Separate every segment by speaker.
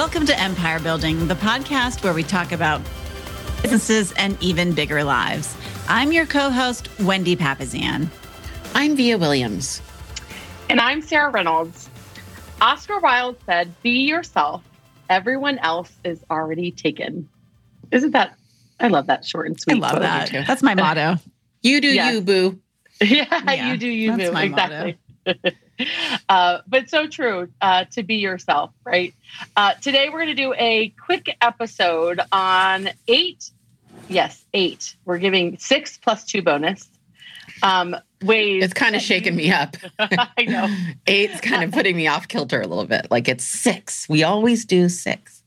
Speaker 1: Welcome to Empire Building, the podcast where we talk about businesses and even bigger lives. I'm your co host, Wendy Papazian.
Speaker 2: I'm Via Williams.
Speaker 3: And I'm Sarah Reynolds. Oscar Wilde said, Be yourself. Everyone else is already taken. Isn't that? I love that short and sweet.
Speaker 1: I love that. That's my motto.
Speaker 2: you do yes. you, boo.
Speaker 3: Yeah, yeah, you do you, that's boo. Exactly. uh, but so true uh, to be yourself, right? Uh, today we're going to do a quick episode on eight. Yes, eight. We're giving six plus two bonus um, ways.
Speaker 2: It's kind of shaking me up.
Speaker 3: I know.
Speaker 2: Eight's kind of putting me off kilter a little bit. Like it's six. We always do six.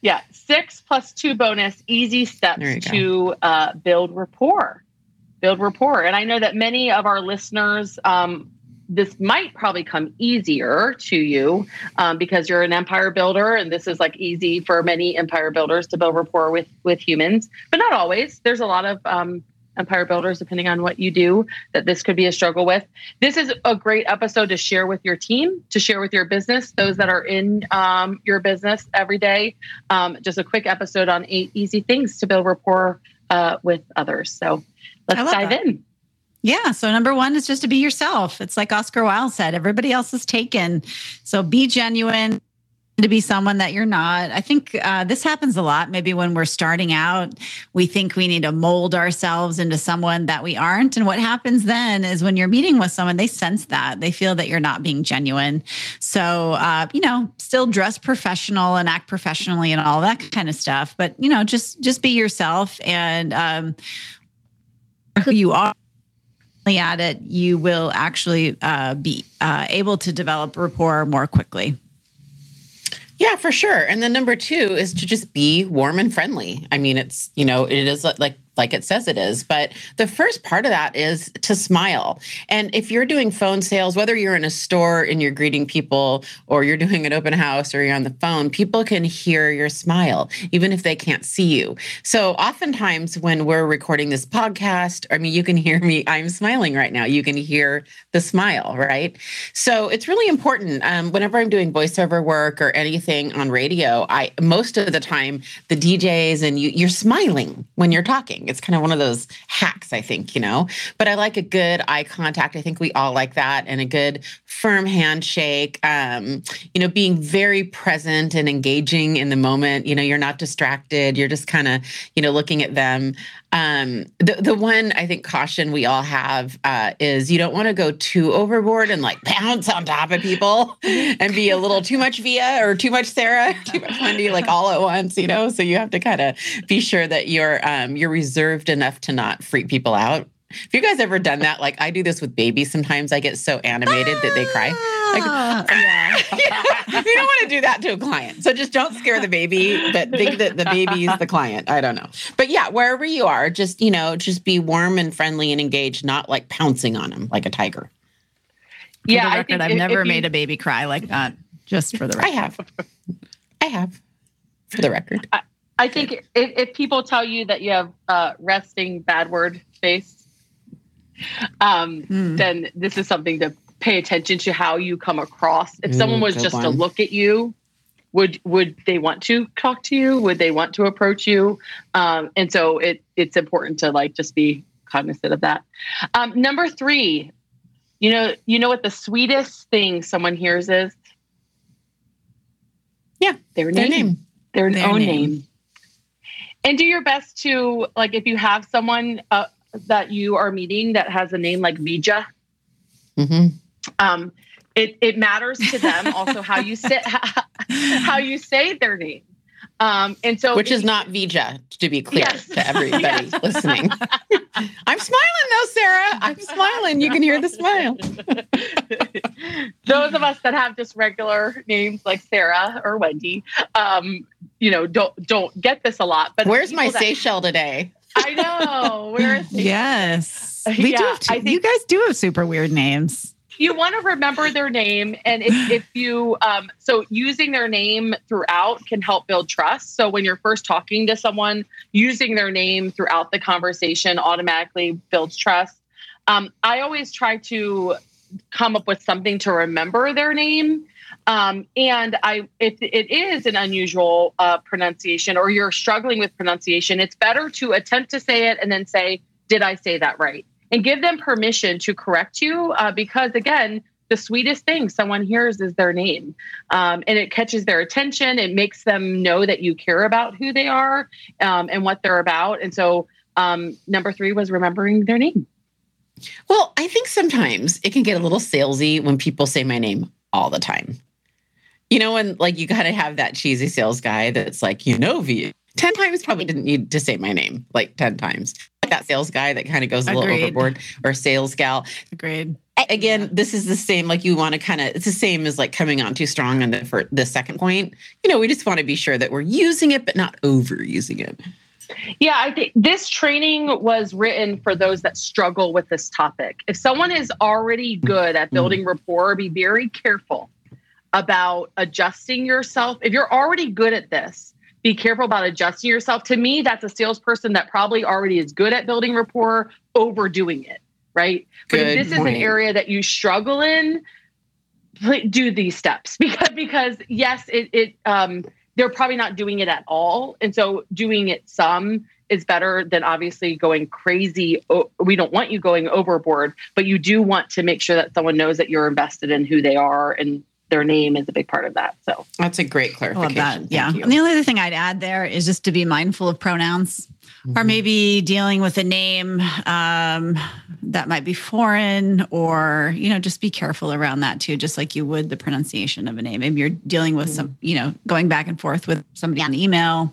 Speaker 3: Yeah, six plus two bonus easy steps to uh, build rapport. Build rapport. And I know that many of our listeners um, this might probably come easier to you um, because you're an empire builder and this is like easy for many empire builders to build rapport with with humans. But not always. There's a lot of um, empire builders depending on what you do that this could be a struggle with. This is a great episode to share with your team to share with your business those that are in um, your business every day. Um, just a quick episode on eight easy things to build rapport uh, with others. So let's dive
Speaker 1: that.
Speaker 3: in
Speaker 1: yeah. So number one is just to be yourself. It's like Oscar Wilde said, everybody else is taken. So be genuine to be someone that you're not. I think uh, this happens a lot. Maybe when we're starting out, we think we need to mold ourselves into someone that we aren't. And what happens then is when you're meeting with someone, they sense that they feel that you're not being genuine. So, uh, you know, still dress professional and act professionally and all that kind of stuff. But you know, just just be yourself and um, who you are at it, you will actually uh, be uh, able to develop rapport more quickly.
Speaker 2: Yeah, for sure. And then number two is to just be warm and friendly. I mean, it's, you know, it is like like it says it is. But the first part of that is to smile. And if you're doing phone sales, whether you're in a store and you're greeting people or you're doing an open house or you're on the phone, people can hear your smile, even if they can't see you. So oftentimes when we're recording this podcast, I mean, you can hear me, I'm smiling right now. You can hear the smile, right? So it's really important. Um, whenever I'm doing voiceover work or anything on radio, I most of the time the DJs and you, you're smiling when you're talking it's kind of one of those hacks, I think, you know. But I like a good eye contact. I think we all like that, and a good firm handshake. Um, you know, being very present and engaging in the moment. You know, you're not distracted. You're just kind of, you know, looking at them. Um, the the one I think caution we all have uh, is you don't want to go too overboard and like pounce on top of people and be a little too much Via or too much Sarah, too much Wendy, like all at once. You know, so you have to kind of be sure that you're um, you're reserved enough to not freak people out. Have you guys ever done that? Like I do this with babies. Sometimes I get so animated that they cry. Like,
Speaker 1: ah, yeah.
Speaker 2: you don't want to do that to a client. So just don't scare the baby, but think that the baby is the client. I don't know. But yeah, wherever you are, just, you know, just be warm and friendly and engaged, not like pouncing on them like a tiger.
Speaker 1: For yeah, record, I have never you, made a baby cry like that. Just for the record.
Speaker 2: I have. I have. For the record.
Speaker 3: I, I think if, if, people tell you that you have uh, resting bad word face, um, mm. then this is something to pay attention to how you come across. If mm, someone was just one. to look at you, would would they want to talk to you? Would they want to approach you? Um, and so it it's important to like just be cognizant of that. Um, number three, you know, you know what the sweetest thing someone hears is?
Speaker 2: Yeah,
Speaker 3: their name. Their, name. their, their own name. name. And do your best to like if you have someone uh, that you are meeting that has a name like Vija. Mm-hmm um, it, it matters to them also how you say how you say their name. Um, and so,
Speaker 2: which is not Vija, to be clear yes. to everybody yes. listening. I'm smiling though, Sarah. I'm smiling. You can hear the smile.
Speaker 3: Those of us that have just regular names like Sarah or Wendy, um, you know, don't don't get this a lot. But
Speaker 2: where's my that, Seychelles today?
Speaker 3: I know. Where is
Speaker 1: yes, we yeah, do. Have two, think, you guys do have super weird names
Speaker 3: you want to remember their name and if, if you um, so using their name throughout can help build trust so when you're first talking to someone using their name throughout the conversation automatically builds trust um, i always try to come up with something to remember their name Um, and I, if it is an unusual uh, pronunciation or you're struggling with pronunciation, it's better to attempt to say it and then say, "Did I say that right?" And give them permission to correct you, uh, because again, the sweetest thing someone hears is their name, um, and it catches their attention. It makes them know that you care about who they are um, and what they're about. And so, um, number three was remembering their name.
Speaker 2: Well, I think sometimes it can get a little salesy when people say my name all the time. You know, when like you got to have that cheesy sales guy that's like, you know, V 10 times probably didn't need to say my name like 10 times. Like that sales guy that kind of goes a little overboard or sales gal.
Speaker 1: Agreed.
Speaker 2: Again, this is the same, like you want to kind of, it's the same as like coming on too strong on the, for the second point. You know, we just want to be sure that we're using it, but not overusing it.
Speaker 3: Yeah, I think this training was written for those that struggle with this topic. If someone is already good at building mm-hmm. rapport, be very careful about adjusting yourself. If you're already good at this, be careful about adjusting yourself. To me, that's a salesperson that probably already is good at building rapport, overdoing it, right? Good but if this point. is an area that you struggle in, do these steps because because yes, it it um they're probably not doing it at all. And so doing it some is better than obviously going crazy. We don't want you going overboard, but you do want to make sure that someone knows that you're invested in who they are and their name is a big part of that. So
Speaker 2: that's a great clarification.
Speaker 1: yeah. And the only other thing I'd add there is just to be mindful of pronouns mm-hmm. or maybe dealing with a name um, that might be foreign or, you know, just be careful around that too, just like you would the pronunciation of a name. Maybe you're dealing with mm-hmm. some, you know, going back and forth with somebody on email.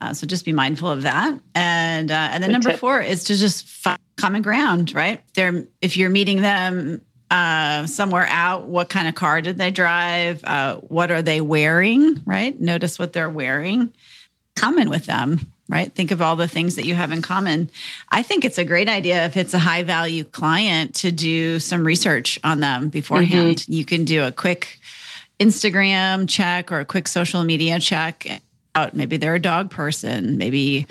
Speaker 1: Uh, so just be mindful of that. And, uh, and then Good number tip. four is to just find common ground, right? There, if you're meeting them uh, somewhere out, what kind of car did they drive? Uh, what are they wearing? Right. Notice what they're wearing. Common with them. Right. Think of all the things that you have in common. I think it's a great idea if it's a high value client to do some research on them beforehand. Mm-hmm. You can do a quick Instagram check or a quick social media check out. Maybe they're a dog person. Maybe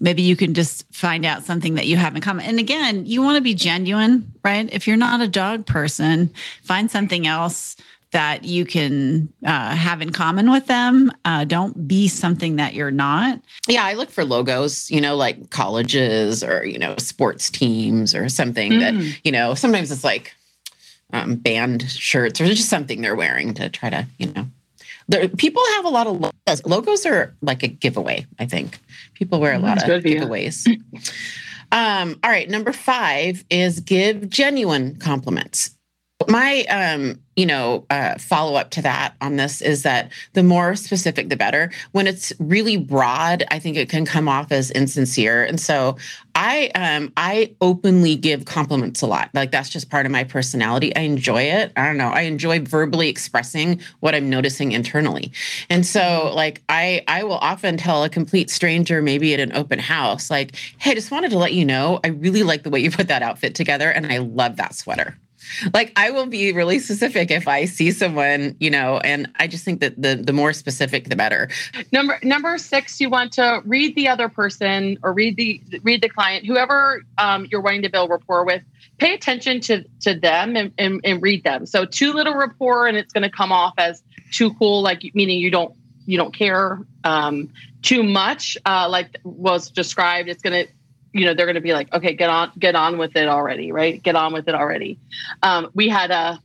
Speaker 1: maybe you can just find out something that you have in common. And again, you want to be genuine, right? If you're not a dog person, find something else that you can uh, have in common with them. Uh, don't be something that you're not.
Speaker 2: Yeah, I look for logos, you know, like colleges or, you know, sports teams or something mm. that, you know, sometimes it's like um, band shirts or just something they're wearing to try to, you know, there, people have a lot of logos. Logos are like a giveaway, I think. People wear a lot That's of giveaways. um, all right, number five is give genuine compliments. My um, you know, uh, follow up to that on this is that the more specific, the better. When it's really broad, I think it can come off as insincere. And so I, um, I openly give compliments a lot. Like that's just part of my personality. I enjoy it. I don't know. I enjoy verbally expressing what I'm noticing internally. And so, like, I, I will often tell a complete stranger, maybe at an open house, like, "Hey, I just wanted to let you know, I really like the way you put that outfit together, and I love that sweater." Like I will be really specific if I see someone, you know, and I just think that the the more specific the better.
Speaker 3: Number number six, you want to read the other person or read the read the client, whoever um, you're wanting to build rapport with. Pay attention to to them and, and, and read them. So too little rapport, and it's going to come off as too cool, like meaning you don't you don't care um, too much, uh, like was described. It's going to you know they're going to be like okay get on get on with it already right? Get on with it already. Um, we had a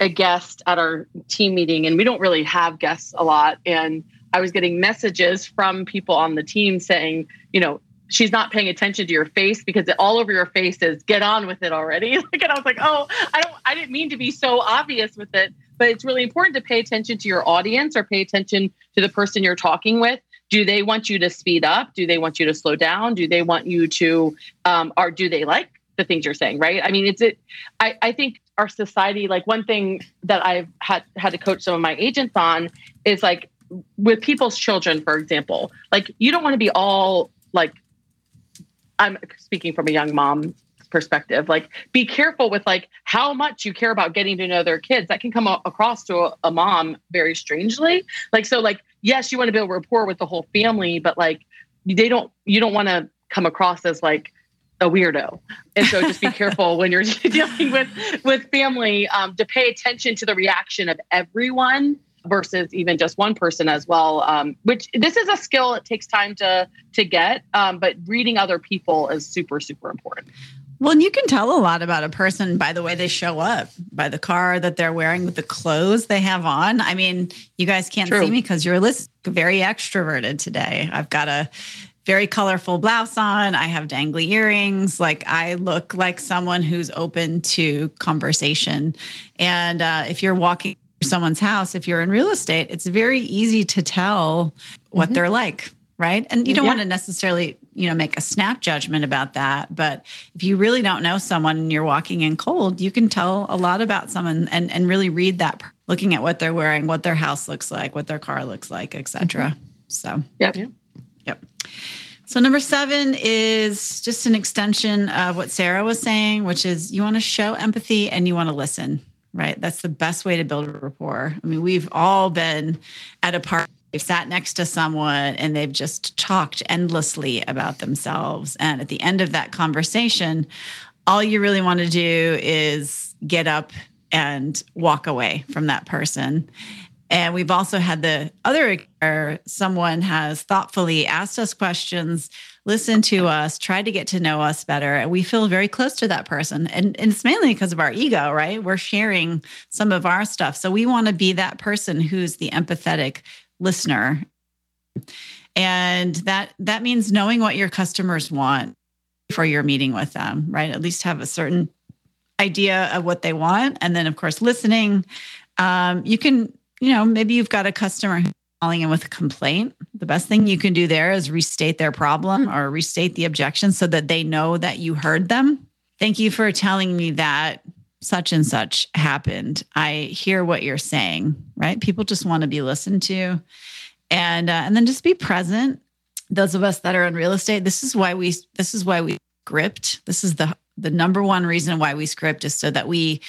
Speaker 3: a guest at our team meeting and we don't really have guests a lot and i was getting messages from people on the team saying you know she's not paying attention to your face because it all over your face is get on with it already and i was like oh i don't i didn't mean to be so obvious with it but it's really important to pay attention to your audience or pay attention to the person you're talking with. Do they want you to speed up? Do they want you to slow down? Do they want you to um, or do they like the things you're saying right? I mean it's it I, I think our society like one thing that i've had had to coach some of my agents on is like with people's children for example like you don't want to be all like i'm speaking from a young mom perspective like be careful with like how much you care about getting to know their kids that can come across to a, a mom very strangely like so like yes, you want to build rapport with the whole family, but like they don't, you don't want to come across as like a weirdo. And so just be careful when you're dealing with with family um, to pay attention to the reaction of everyone versus even just one person as well. Um, which this is a skill it takes time to to get, um, but reading other people is super super important.
Speaker 1: Well, you can tell a lot about a person by the way they show up, by the car that they're wearing, with the clothes they have on. I mean, you guys can't True. see me because you're very extroverted today. I've got a very colorful blouse on. I have dangly earrings. Like I look like someone who's open to conversation. And uh, if you're walking someone's house, if you're in real estate, it's very easy to tell what mm-hmm. they're like right and you don't yeah. want to necessarily you know make a snap judgment about that. But if you really don't know someone and you're walking in cold you can tell a lot about someone and and really read that looking at what they're wearing what their house looks like what their car looks like etc mm-hmm. so
Speaker 3: yep.
Speaker 1: yep. So number seven is just an extension of what sarah was saying which is you want to show empathy and you want to listen right? That's the best way to build a rapport. I mean we've all been at a party they've sat next to someone and they've just talked endlessly about themselves. And at the end of that conversation, all you really want to do is get up and walk away from that person. And we've also had the other where someone has thoughtfully asked us questions, listened to us, tried to get to know us better. And we feel very close to that person. And, and it's mainly because of our ego, right? We're sharing some of our stuff. So we want to be that person who's the empathetic listener. And that that means knowing what your customers want for your meeting with them, right? At least have a certain idea of what they want. And then of course listening. Um, you can, you know, maybe you've got a customer calling in with a complaint. The best thing you can do there is restate their problem or restate the objection so that they know that you heard them. Thank you for telling me that such and such happened. I hear what you're saying, right? People just want to be listened to. And uh, and then just be present. Those of us that are in real estate, this is why we this is why we script. This is the the number one reason why we script is so that we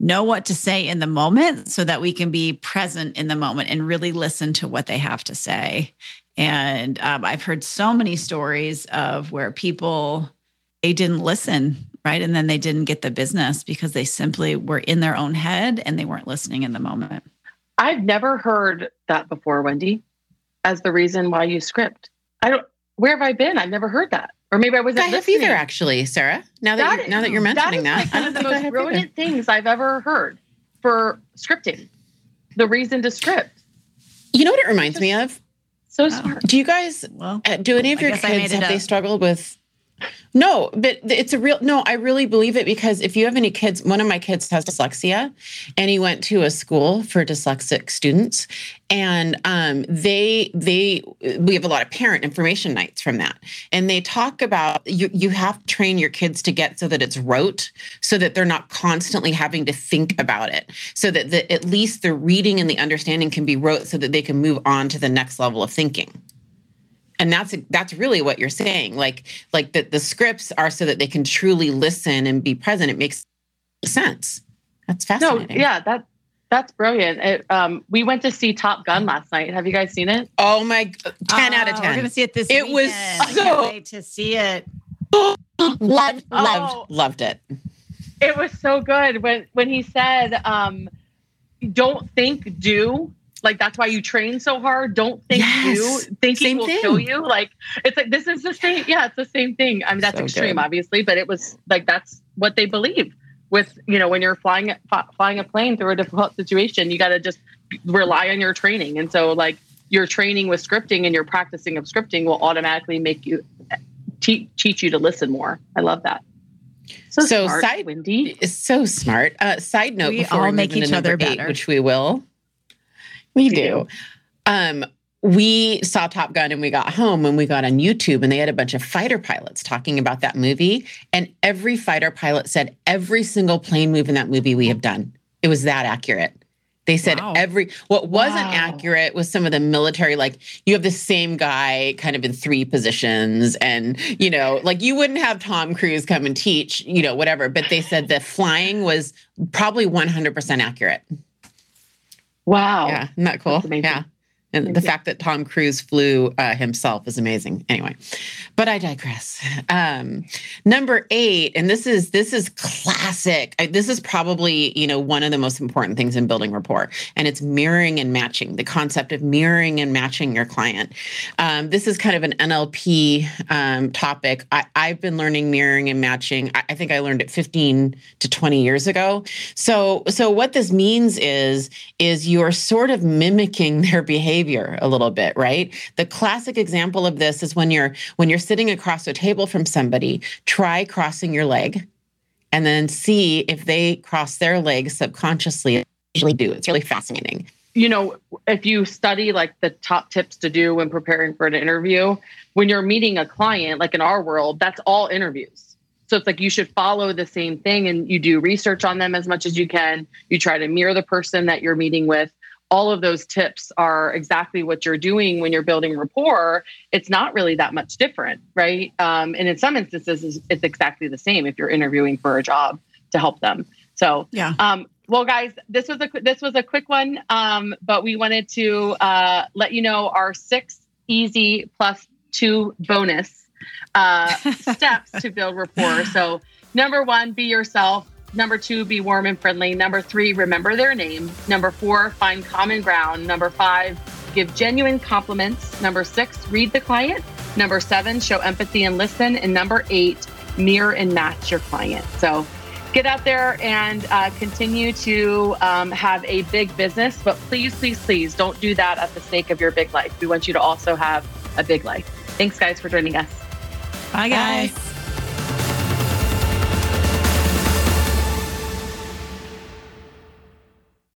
Speaker 1: know what to say in the moment so that we can be present in the moment and really listen to what they have to say. And um, I've heard so many stories of where people they didn't listen right? And then they didn't get the business because they simply were in their own head and they weren't listening in the moment.
Speaker 3: I've never heard that before, Wendy, as the reason why you script. I don't. Where have I been? I've never heard that. Or maybe I wasn't I listening.
Speaker 2: either, actually, Sarah. Now that, that you're, now that you're mentioning
Speaker 3: that, that is like one of the most brilliant either. things I've ever heard for scripting. The reason to script.
Speaker 2: You know what it reminds me of?
Speaker 3: So smart.
Speaker 2: Do you guys? Well, uh, do any of your kids have they struggled with no, but it's a real no, I really believe it because if you have any kids, one of my kids has dyslexia and he went to a school for dyslexic students and um, they they we have a lot of parent information nights from that. And they talk about you you have to train your kids to get so that it's rote so that they're not constantly having to think about it. So that the, at least the reading and the understanding can be rote so that they can move on to the next level of thinking and that's that's really what you're saying like like that the scripts are so that they can truly listen and be present. It makes sense. That's fascinating.
Speaker 3: no yeah that that's brilliant. It, um, we went to see top gun last night. Have you guys seen it?
Speaker 2: Oh my 10 out of 10
Speaker 1: we're gonna see it this
Speaker 2: it
Speaker 1: weekend.
Speaker 2: was so
Speaker 1: wait to see it.
Speaker 2: Loved loved oh, loved it.
Speaker 3: It was so good when when he said um, don't think do like that's why you train so hard. Don't think yes. you thinking same will thing. kill you. Like it's like this is the same. Yeah, it's the same thing. I mean, that's so extreme, good. obviously, but it was like that's what they believe. With you know, when you're flying flying a plane through a difficult situation, you got to just rely on your training. And so, like your training with scripting and your practicing of scripting will automatically make you te- teach you to listen more. I love that.
Speaker 2: So, so smart, side Wendy is so smart. Uh, side note:
Speaker 1: we before all we make each other eight, better,
Speaker 2: which we will. We do. Um, we saw Top Gun and we got home and we got on YouTube and they had a bunch of fighter pilots talking about that movie. And every fighter pilot said every single plane move in that movie we have done. It was that accurate. They said wow. every what wasn't wow. accurate was some of the military, like you have the same guy kind of in three positions, and you know, like you wouldn't have Tom Cruise come and teach, you know, whatever. But they said the flying was probably 100% accurate.
Speaker 3: Wow.
Speaker 2: Yeah. Isn't that cool? Yeah. And Thank the you. fact that Tom Cruise flew uh, himself is amazing. Anyway, but I digress. Um, number eight, and this is this is classic. I, this is probably you know one of the most important things in building rapport, and it's mirroring and matching. The concept of mirroring and matching your client. Um, this is kind of an NLP um, topic. I, have been learning mirroring and matching. I, I think I learned it 15 to 20 years ago. So so what this means is is you're sort of mimicking their behavior a little bit, right? The classic example of this is when you're when you're sitting across a table from somebody, try crossing your leg and then see if they cross their legs subconsciously. Usually do. It's really fascinating.
Speaker 3: You know, if you study like the top tips to do when preparing for an interview, when you're meeting a client, like in our world, that's all interviews. So it's like you should follow the same thing and you do research on them as much as you can. You try to mirror the person that you're meeting with all of those tips are exactly what you're doing when you're building rapport it's not really that much different right? Um, and in some instances it's exactly the same if you're interviewing for a job to help them. So yeah. um, well guys this was a this was a quick one um, but we wanted to uh, let you know our six easy plus two bonus uh, steps to build rapport. So number one be yourself Number two, be warm and friendly. Number three, remember their name. Number four, find common ground. Number five, give genuine compliments. Number six, read the client. Number seven, show empathy and listen. And number eight, mirror and match your client. So get out there and uh, continue to um, have a big business. But please, please, please don't do that at the sake of your big life. We want you to also have a big life. Thanks, guys, for joining us.
Speaker 1: Bye, guys. Bye.